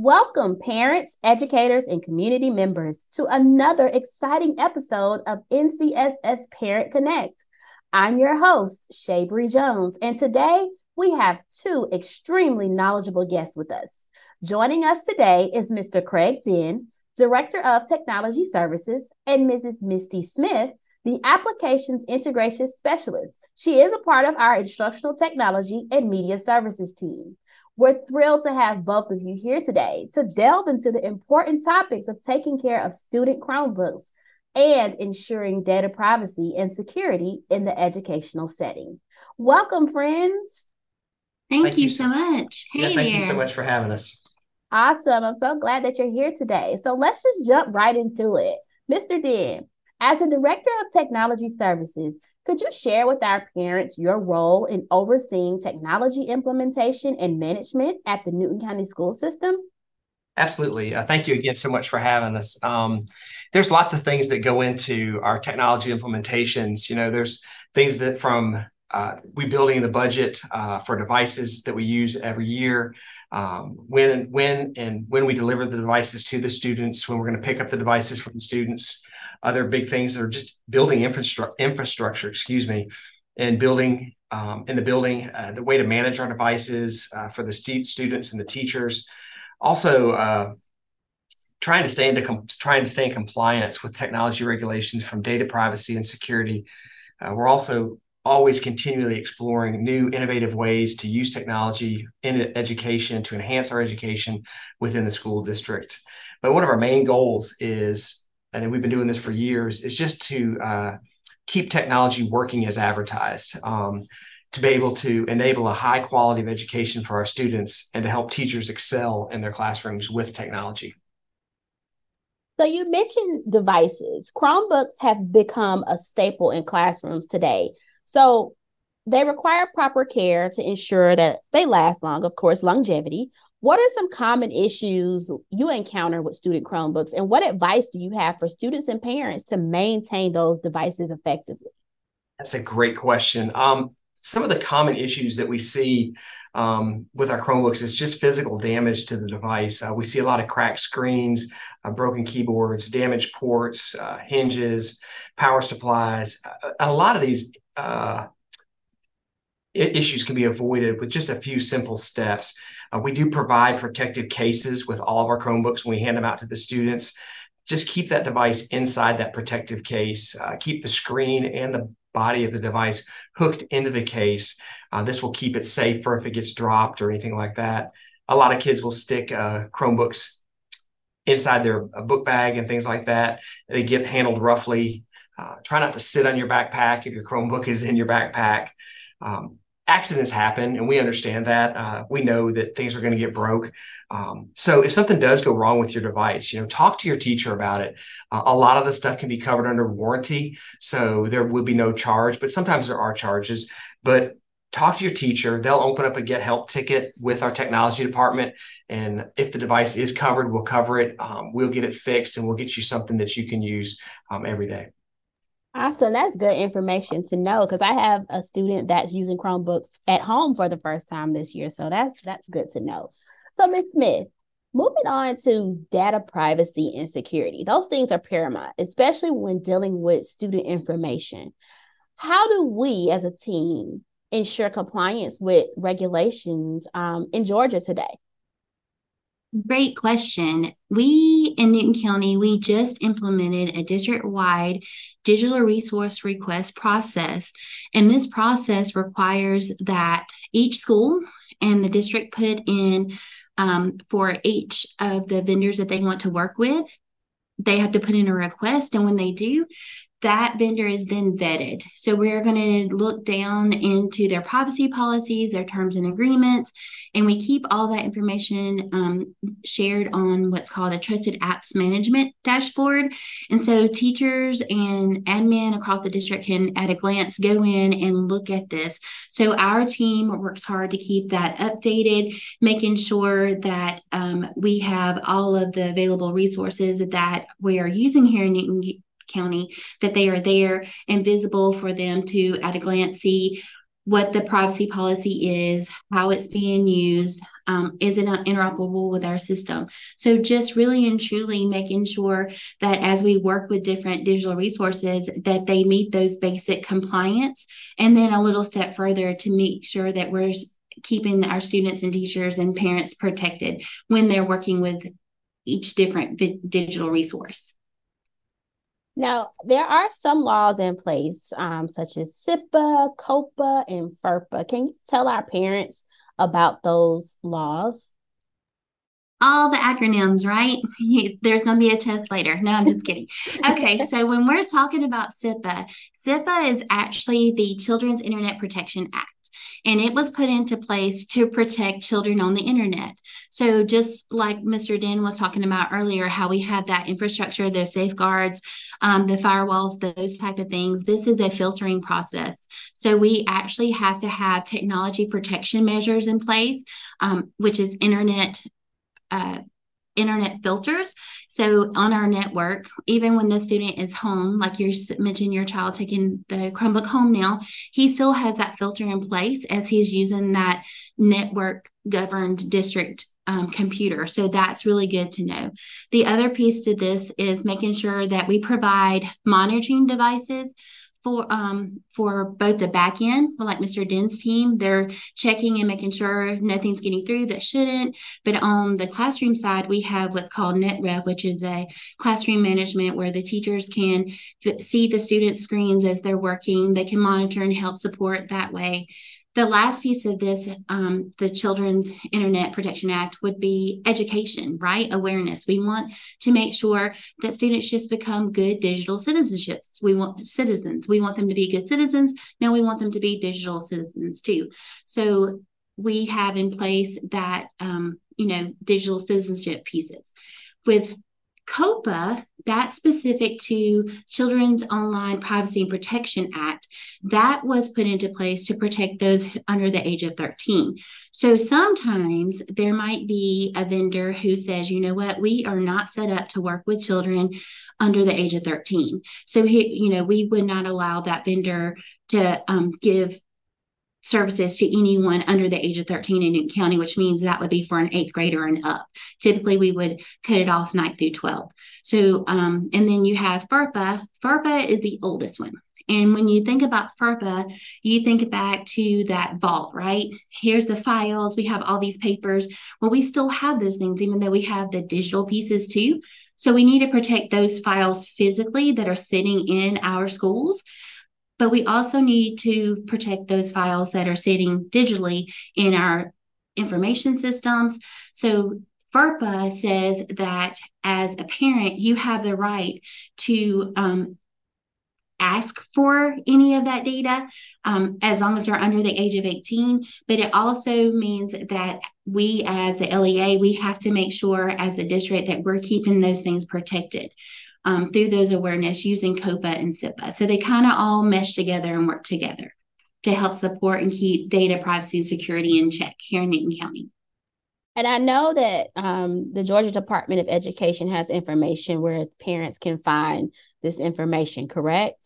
Welcome, parents, educators, and community members, to another exciting episode of NCSS Parent Connect. I'm your host, Shabri Jones, and today we have two extremely knowledgeable guests with us. Joining us today is Mr. Craig Dinn, Director of Technology Services, and Mrs. Misty Smith, the Applications Integration Specialist. She is a part of our Instructional Technology and Media Services team. We're thrilled to have both of you here today to delve into the important topics of taking care of student Chromebooks and ensuring data privacy and security in the educational setting. Welcome, friends. Thank, thank you, you, so much. Hey yeah, thank there. you so much for having us. Awesome. I'm so glad that you're here today. So let's just jump right into it. Mr. Dinn, as a director of technology services, could you share with our parents your role in overseeing technology implementation and management at the Newton County School System? Absolutely. Uh, thank you again so much for having us. Um, there's lots of things that go into our technology implementations. You know, there's things that from uh, we building the budget uh, for devices that we use every year, um, when when and when we deliver the devices to the students, when we're going to pick up the devices from the students, other big things that are just building infrastructure, infrastructure, excuse me, and building um, in the building, uh, the way to manage our devices uh, for the stu- students and the teachers. Also, uh, trying to stay into com- trying to stay in compliance with technology regulations from data privacy and security. Uh, we're also always continually exploring new innovative ways to use technology in education to enhance our education within the school district. But one of our main goals is and we've been doing this for years, is just to uh, keep technology working as advertised. Um, to be able to enable a high quality of education for our students and to help teachers excel in their classrooms with technology. So, you mentioned devices. Chromebooks have become a staple in classrooms today. So, they require proper care to ensure that they last long, of course, longevity, what are some common issues you encounter with student Chromebooks, and what advice do you have for students and parents to maintain those devices effectively? That's a great question. Um, some of the common issues that we see um, with our Chromebooks is just physical damage to the device. Uh, we see a lot of cracked screens, uh, broken keyboards, damaged ports, uh, hinges, power supplies. Uh, a lot of these uh, issues can be avoided with just a few simple steps. Uh, we do provide protective cases with all of our Chromebooks when we hand them out to the students. Just keep that device inside that protective case. Uh, keep the screen and the body of the device hooked into the case. Uh, this will keep it safer if it gets dropped or anything like that. A lot of kids will stick uh, Chromebooks inside their uh, book bag and things like that. They get handled roughly. Uh, try not to sit on your backpack if your Chromebook is in your backpack. Um, accidents happen and we understand that uh, we know that things are going to get broke. Um, so if something does go wrong with your device you know talk to your teacher about it. Uh, a lot of the stuff can be covered under warranty so there will be no charge but sometimes there are charges. But talk to your teacher. They'll open up a get help ticket with our technology department and if the device is covered we'll cover it. Um, we'll get it fixed and we'll get you something that you can use um, every day Awesome. That's good information to know because I have a student that's using Chromebooks at home for the first time this year. So that's that's good to know. So Ms. Smith, moving on to data privacy and security. Those things are paramount, especially when dealing with student information. How do we as a team ensure compliance with regulations um, in Georgia today? Great question. We in Newton County, we just implemented a district wide digital resource request process. And this process requires that each school and the district put in um, for each of the vendors that they want to work with, they have to put in a request. And when they do, that vendor is then vetted. So we're going to look down into their privacy policies, their terms and agreements, and we keep all that information um, shared on what's called a trusted apps management dashboard. And so teachers and admin across the district can, at a glance, go in and look at this. So our team works hard to keep that updated, making sure that um, we have all of the available resources that we are using here in Newton County, that they are there and visible for them to, at a glance, see what the privacy policy is, how it's being used, um, is it interoperable with our system? So just really and truly making sure that as we work with different digital resources, that they meet those basic compliance, and then a little step further to make sure that we're keeping our students and teachers and parents protected when they're working with each different digital resource. Now, there are some laws in place, um, such as CIPA, COPPA, and FERPA. Can you tell our parents about those laws? All the acronyms, right? There's going to be a test later. No, I'm just kidding. Okay, so when we're talking about CIPA, CIPA is actually the Children's Internet Protection Act and it was put into place to protect children on the internet. So just like Mr. Dinn was talking about earlier, how we have that infrastructure, those safeguards, um, the firewalls, those type of things. This is a filtering process. So we actually have to have technology protection measures in place, um, which is internet. Uh, internet filters. So on our network, even when the student is home, like you mentioned your child taking the Chromebook home now, he still has that filter in place as he's using that network governed district um, computer. So that's really good to know. The other piece to this is making sure that we provide monitoring devices for um for both the back end, like Mr. Dinn's team, they're checking and making sure nothing's getting through that shouldn't. But on the classroom side, we have what's called NetRef, which is a classroom management where the teachers can f- see the student screens as they're working. They can monitor and help support that way the last piece of this, um, the Children's Internet Protection Act, would be education, right? Awareness. We want to make sure that students just become good digital citizenships. We want citizens. We want them to be good citizens. Now we want them to be digital citizens too. So we have in place that, um, you know, digital citizenship pieces. With COPPA, that's specific to Children's Online Privacy and Protection Act, that was put into place to protect those under the age of 13. So sometimes there might be a vendor who says, you know what, we are not set up to work with children under the age of 13. So, he, you know, we would not allow that vendor to um, give services to anyone under the age of 13 in Newton County, which means that would be for an eighth grader and up. Typically, we would cut it off 9th through 12. So, um, and then you have FERPA. FERPA is the oldest one. And when you think about FERPA, you think back to that vault, right? Here's the files. We have all these papers. Well, we still have those things, even though we have the digital pieces too. So we need to protect those files physically that are sitting in our schools but we also need to protect those files that are sitting digitally in our information systems. So FERPA says that as a parent, you have the right to um, ask for any of that data um, as long as they're under the age of 18. But it also means that we, as a LEA, we have to make sure as a district that we're keeping those things protected um, through those awareness using COPPA and CIPA. So they kind of all mesh together and work together to help support and keep data privacy and security in check here in Newton County. And I know that um, the Georgia Department of Education has information where parents can find this information, correct?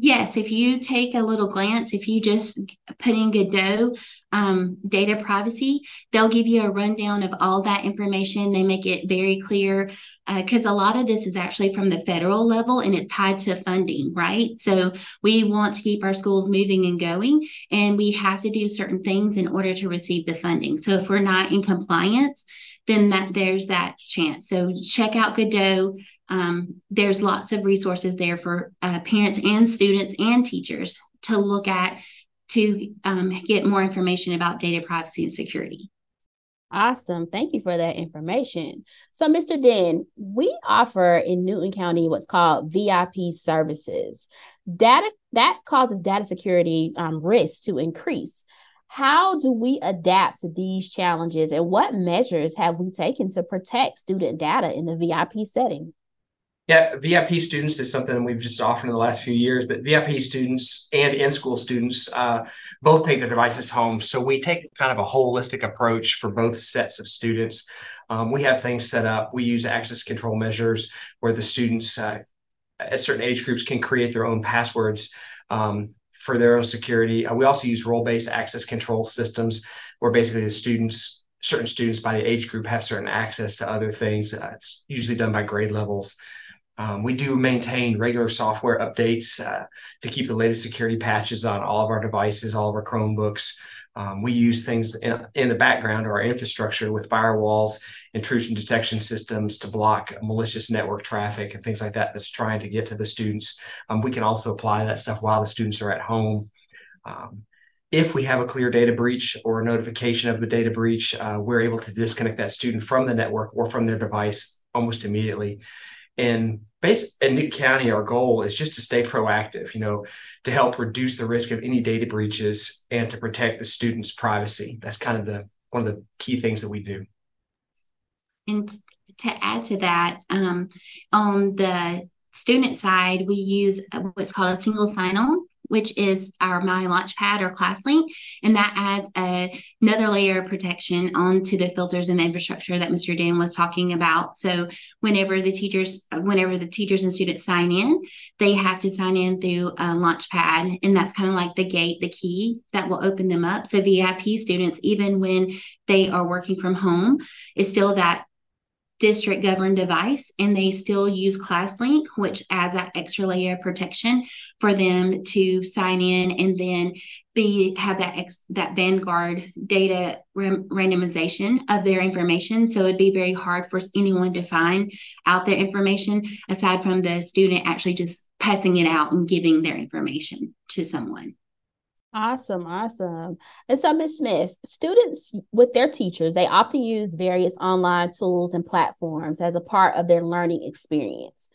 Yes, if you take a little glance, if you just put in GaDOE um, data privacy, they'll give you a rundown of all that information. They make it very clear because uh, a lot of this is actually from the federal level and it's tied to funding, right? So we want to keep our schools moving and going, and we have to do certain things in order to receive the funding. So if we're not in compliance, then that there's that chance. So check out GaDOE. Um, there's lots of resources there for uh, parents and students and teachers to look at to um, get more information about data privacy and security. Awesome. Thank you for that information. So, Mr. Dinn, we offer in Newton County what's called VIP services. Data that causes data security um, risks to increase. How do we adapt to these challenges and what measures have we taken to protect student data in the VIP setting? Yeah, VIP students is something we've just offered in the last few years, but VIP students and in school students uh, both take their devices home. So we take kind of a holistic approach for both sets of students. Um, we have things set up. We use access control measures where the students uh, at certain age groups can create their own passwords um, for their own security. Uh, we also use role-based access control systems where basically the students, certain students by the age group have certain access to other things. Uh, it's usually done by grade levels. Um, we do maintain regular software updates uh, to keep the latest security patches on all of our devices, all of our Chromebooks. Um, we use things in, in, the background of our infrastructure with firewalls, intrusion detection systems to block malicious network traffic and things like that that's trying to get to the students. Um, we can also apply that stuff while the students are at home. Um, if we have a clear data breach or a notification of a data breach, uh, we're able to disconnect that student from the network or from their device almost immediately. And base in Newton County, our goal is just to stay proactive, you know, to help reduce the risk of any data breaches and to protect the student's privacy. That's kind of the one of the key things that we do. And to add to that, um, on the student side, we use what's called a single sign-on which is our My Launchpad or ClassLink. And that adds a, another layer of protection onto the filters and the infrastructure that Mr. Dinn was talking about. So whenever the teachers, whenever the teachers and students sign in, they have to sign in through a Launchpad. And that's kind of like the gate, the key that will open them up. So VIP students, even when they are working from home, is still that district governed device and they still use ClassLink, which adds that extra layer of protection for them to sign in and then be have that ex, that Vanguard data randomization of their information. So it'd be very hard for anyone to find out their information aside from the student actually just passing it out and giving their information to someone. Awesome, awesome. And so, Ms. Smith, students with their teachers, they often use various online tools and platforms as a part of their learning experience.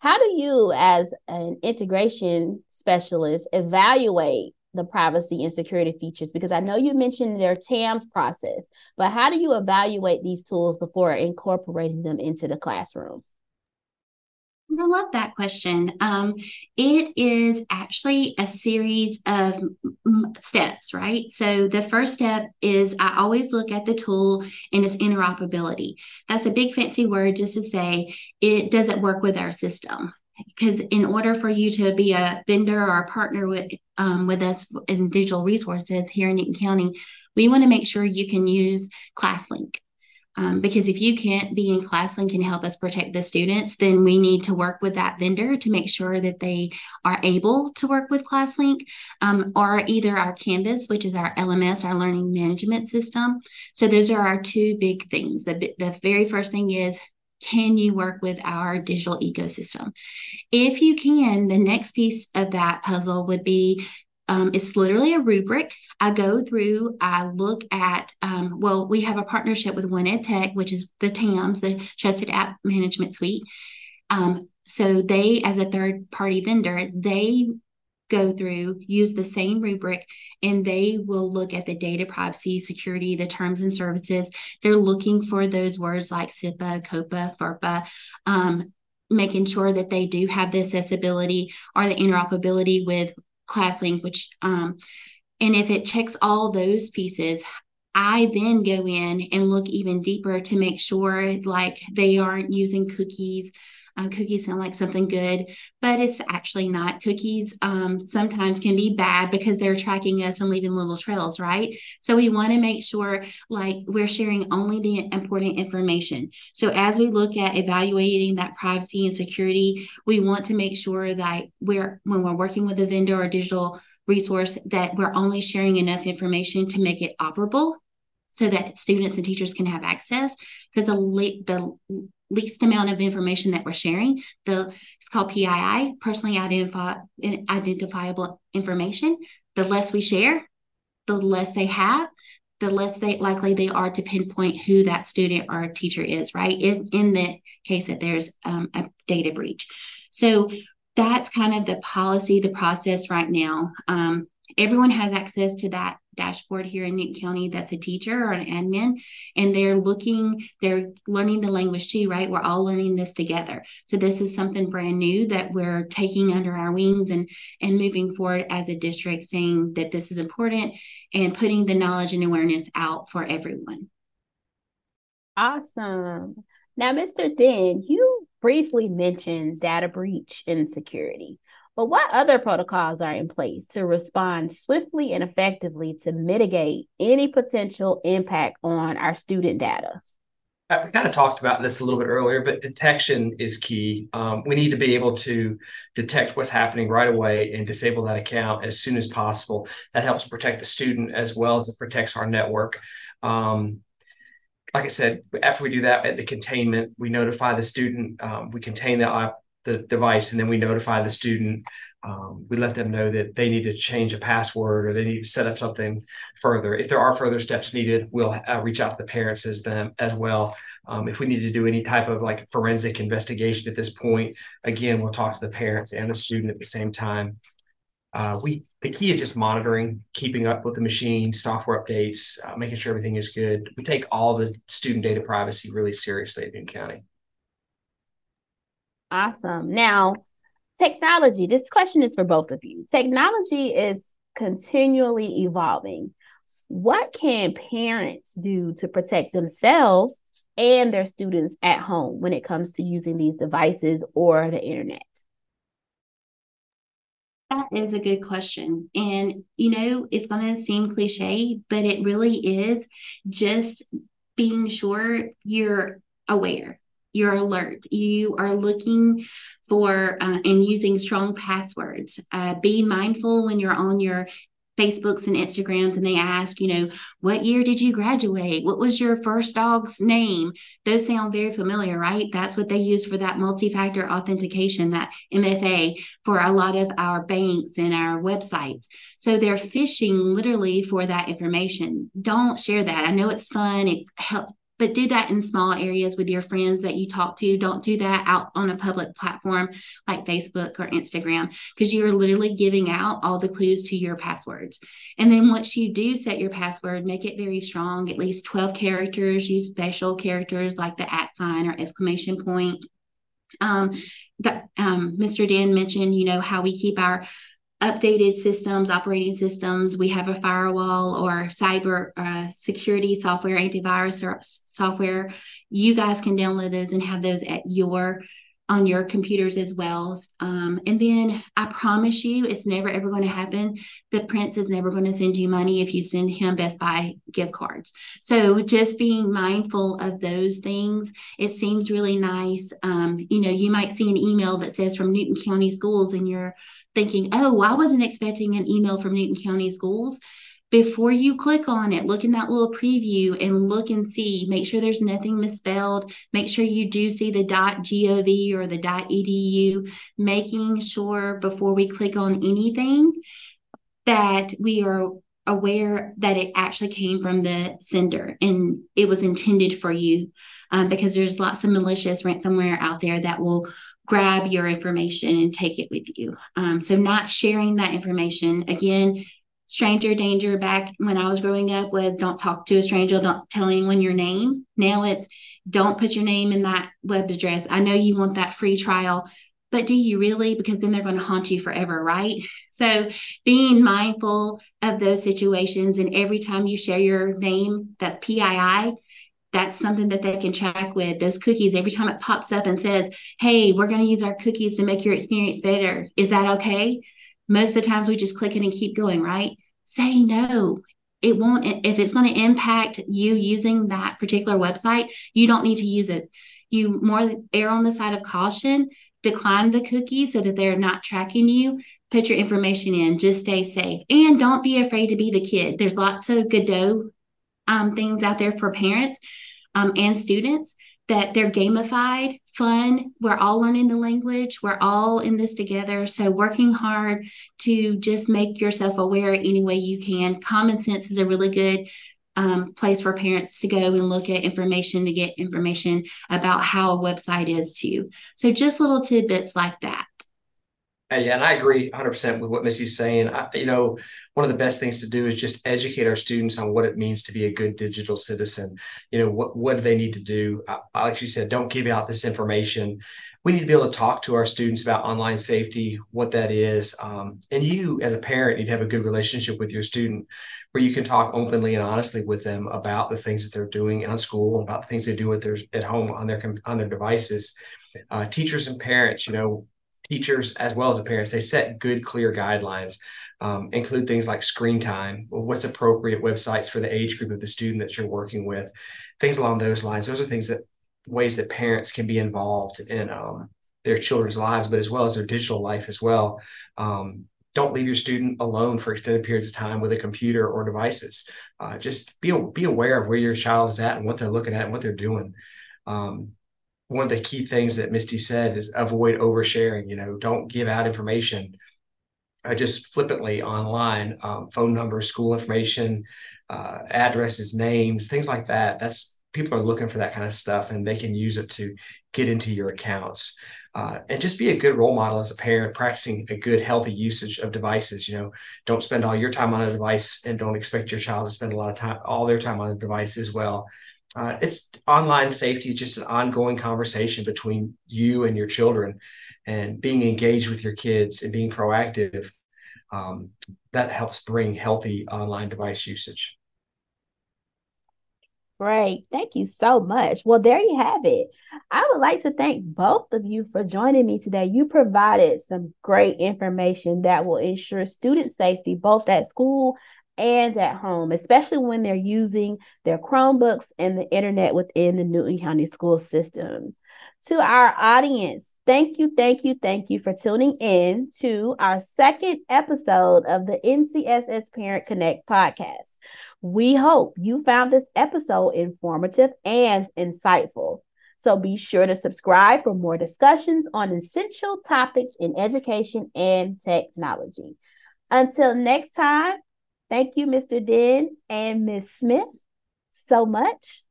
How do you, as an integration specialist, evaluate the privacy and security features? Because I know you mentioned their TAMS process, but how do you evaluate these tools before incorporating them into the classroom? I love that question. Um, it is actually a series of steps, right? So the first step is I always look at the tool and its interoperability. That's a big fancy word just to say it doesn't work with our system. Because in order for you to be a vendor or a partner with um, with us in digital resources here in Newton County, we want to make sure you can use ClassLink. Um, because if you can't be in ClassLink and help us protect the students, then we need to work with that vendor to make sure that they are able to work with ClassLink um, or either our Canvas, which is our LMS, our learning management system. So those are our two big things. The, the very first thing is can you work with our digital ecosystem? If you can, the next piece of that puzzle would be um, it's literally a rubric. I go through, I look at, um, well, we have a partnership with 1EdTech, which is the TAMS, the Trusted App Management Suite. Um, so they, as a third party vendor, they go through, use the same rubric, and they will look at the data privacy, security, the terms and services. They're looking for those words like CIPA, COPPA, FERPA, um, making sure that they do have the accessibility or the interoperability with ClassLink, which um, and if it checks all those pieces, I then go in and look even deeper to make sure like they aren't using cookies. Um, cookies sound like something good, but it's actually not. Cookies um, sometimes can be bad because they're tracking us and leaving little trails, right? So we want to make sure like we're sharing only the important information. So as we look at evaluating that privacy and security, we want to make sure that we're when we're working with a vendor or digital resource that we're only sharing enough information to make it operable so that students and teachers can have access because the, the least amount of information that we're sharing. The it's called pii personally identify, identifiable information. The less we share the less they have the less they likely they are to pinpoint who that student or teacher is right? In, in the case that there's um, a data breach. So that's kind of the policy, the process right now. Um, everyone has access to that dashboard here in Newton County that's a teacher or an admin, and they're looking, they're learning the language too, right? We're all learning this together. So this is something brand new that we're taking under our wings and and moving forward as a district, saying that this is important and putting the knowledge and awareness out for everyone. Awesome. Now, Mr. Dinn, you briefly mentioned data breach and security. But what other protocols are in place to respond swiftly and effectively to mitigate any potential impact on our student data? Uh, we kind of talked about this a little bit earlier, but detection is key. Um, we need to be able to detect what's happening right away and disable that account as soon as possible. That helps protect the student as well as it protects our network. Um, like I said, after we do that at the containment, we notify the student. Um, we contain the the device, and then we notify the student. Um, we let them know that they need to change a password or they need to set up something further. If there are further steps needed, we'll uh, reach out to the parents as them as well. Um, if we need to do any type of like forensic investigation at this point, again, we'll talk to the parents and the student at the same time. Uh, we the key is just monitoring, keeping up with the machine, software updates, uh, making sure everything is good. We take all the student data privacy really seriously at Newton County. Awesome. Now, technology. This question is for both of you. Technology is continually evolving. What can parents do to protect themselves and their students at home when it comes to using these devices or the internet? That is a good question. And, you know, it's going to seem cliche, but it really is just being sure you're aware you're alert. You are looking for uh, and using strong passwords. Uh, be mindful when you're on your Facebooks and Instagrams and they ask, you know, what year did you graduate? What was your first dog's name? Those sound very familiar, right? That's what they use for that multi factor authentication, that MFA, for a lot of our banks and our websites. So they're phishing literally for that information. Don't share that. I know it's fun. It help, but do that in small areas with your friends that you talk to. Don't do that out on a public platform like Facebook or Instagram because you're literally giving out all the clues to your passwords. And then once you do set your password, make it very strong, at least 12 characters. Use special characters like the at sign or exclamation point. Um, the, um, Mr. Dinn mentioned, you know, how we keep our updated systems, operating systems. We have a firewall or cyber uh, security software, antivirus or software. You guys can download those and have those at your on your computers as well. Um, and then I promise you, it's never ever going to happen. The prince is never going to send you money if you send him Best Buy gift cards. So just being mindful of those things. It seems really nice. Um, you know, you might see an email that says from Newton County Schools, and you're thinking, oh, I wasn't expecting an email from Newton County Schools. Before you click on it, look in that little preview and look and see. Make sure there's nothing misspelled. Make sure you do see the .gov or the .edu. Making sure before we click on anything that we are aware that it actually came from the sender and it was intended for you um, because there's lots of malicious ransomware out there that will grab your information and take it with you. Um, so, not sharing that information again. Stranger danger back when I was growing up was don't talk to a stranger, don't tell anyone your name. Now it's don't put your name in that web address. I know you want that free trial, but do you really? Because then they're going to haunt you forever, right? So being mindful of those situations and every time you share your name, that's PII, that's something that they can track with those cookies every time it pops up and says hey we're going to use our cookies to make your experience better is that okay most of the times we just click it and keep going right? Say no. It won't if it's going to impact you using that particular website you don't need to use it. You more err on the side of caution decline the cookie so that they're not tracking you. Put your information in. Just stay safe. And don't be afraid to be the kid. There's lots of GaDOE um, things out there for parents um, and students that they're gamified, fun. We're all learning the language. We're all in this together. So, working hard to just make yourself aware any way you can. Common sense is a really good um, place for parents to go and look at information to get information about how a website is too. So, just little tidbits like that. Yeah, and I agree 100% with what Misty's saying. I, you know, one of the best things to do is just educate our students on what it means to be a good digital citizen. You know, what, what do they need to do? I, like you said, don't give out this information. We need to be able to talk to our students about online safety, what that is. Um, and you, as a parent, need to have a good relationship with your student where you can talk openly and honestly with them about the things that they're doing on school, about the things they do with their, at home on their, on their devices. Uh, teachers and parents, you know, teachers as well as the parents, they set good, clear guidelines. Um, include things like screen time, what's appropriate websites for the age group of the student that you're working with, things along those lines. Those are things that ways that parents can be involved in um, their children's lives, but as well as their digital life as well. Um, don't leave your student alone for extended periods of time with a computer or devices. Uh, just be be aware of where your child is at and what they're looking at and what they're doing. Um, one of the key things that Misty said is avoid oversharing. You know, don't give out information uh, just flippantly online, um, phone numbers, school information, uh, addresses, names, things like that. That's people are looking for that kind of stuff, and they can use it to get into your accounts uh, and just be a good role model as a parent, practicing a good, healthy usage of devices. You know, don't spend all your time on a device and don't expect your child to spend a lot of time, all their time on a device as well. Uh, it's online safety is just an ongoing conversation between you and your children and being engaged with your kids and being proactive. Um, that helps bring healthy online device usage. Great. Thank you so much. Well, there you have it. I would like to thank both of you for joining me today. You provided some great information that will ensure student safety both at school and at home, especially when they're using their Chromebooks and the internet within the Newton County school system. To our audience, thank you, thank you, thank you for tuning in to our second episode of the NCSS Parent Connect podcast. We hope you found this episode informative and insightful. So be sure to subscribe for more discussions on essential topics in education and technology. Until next time, thank you, Mr. Dinn and Ms. Smith, so much.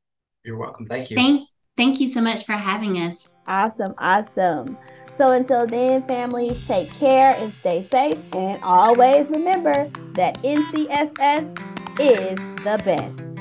You're welcome. Thank you. Thank, thank you so much for having us. Awesome. Awesome. So until then, families, take care and stay safe. And always remember that NCSS is the best.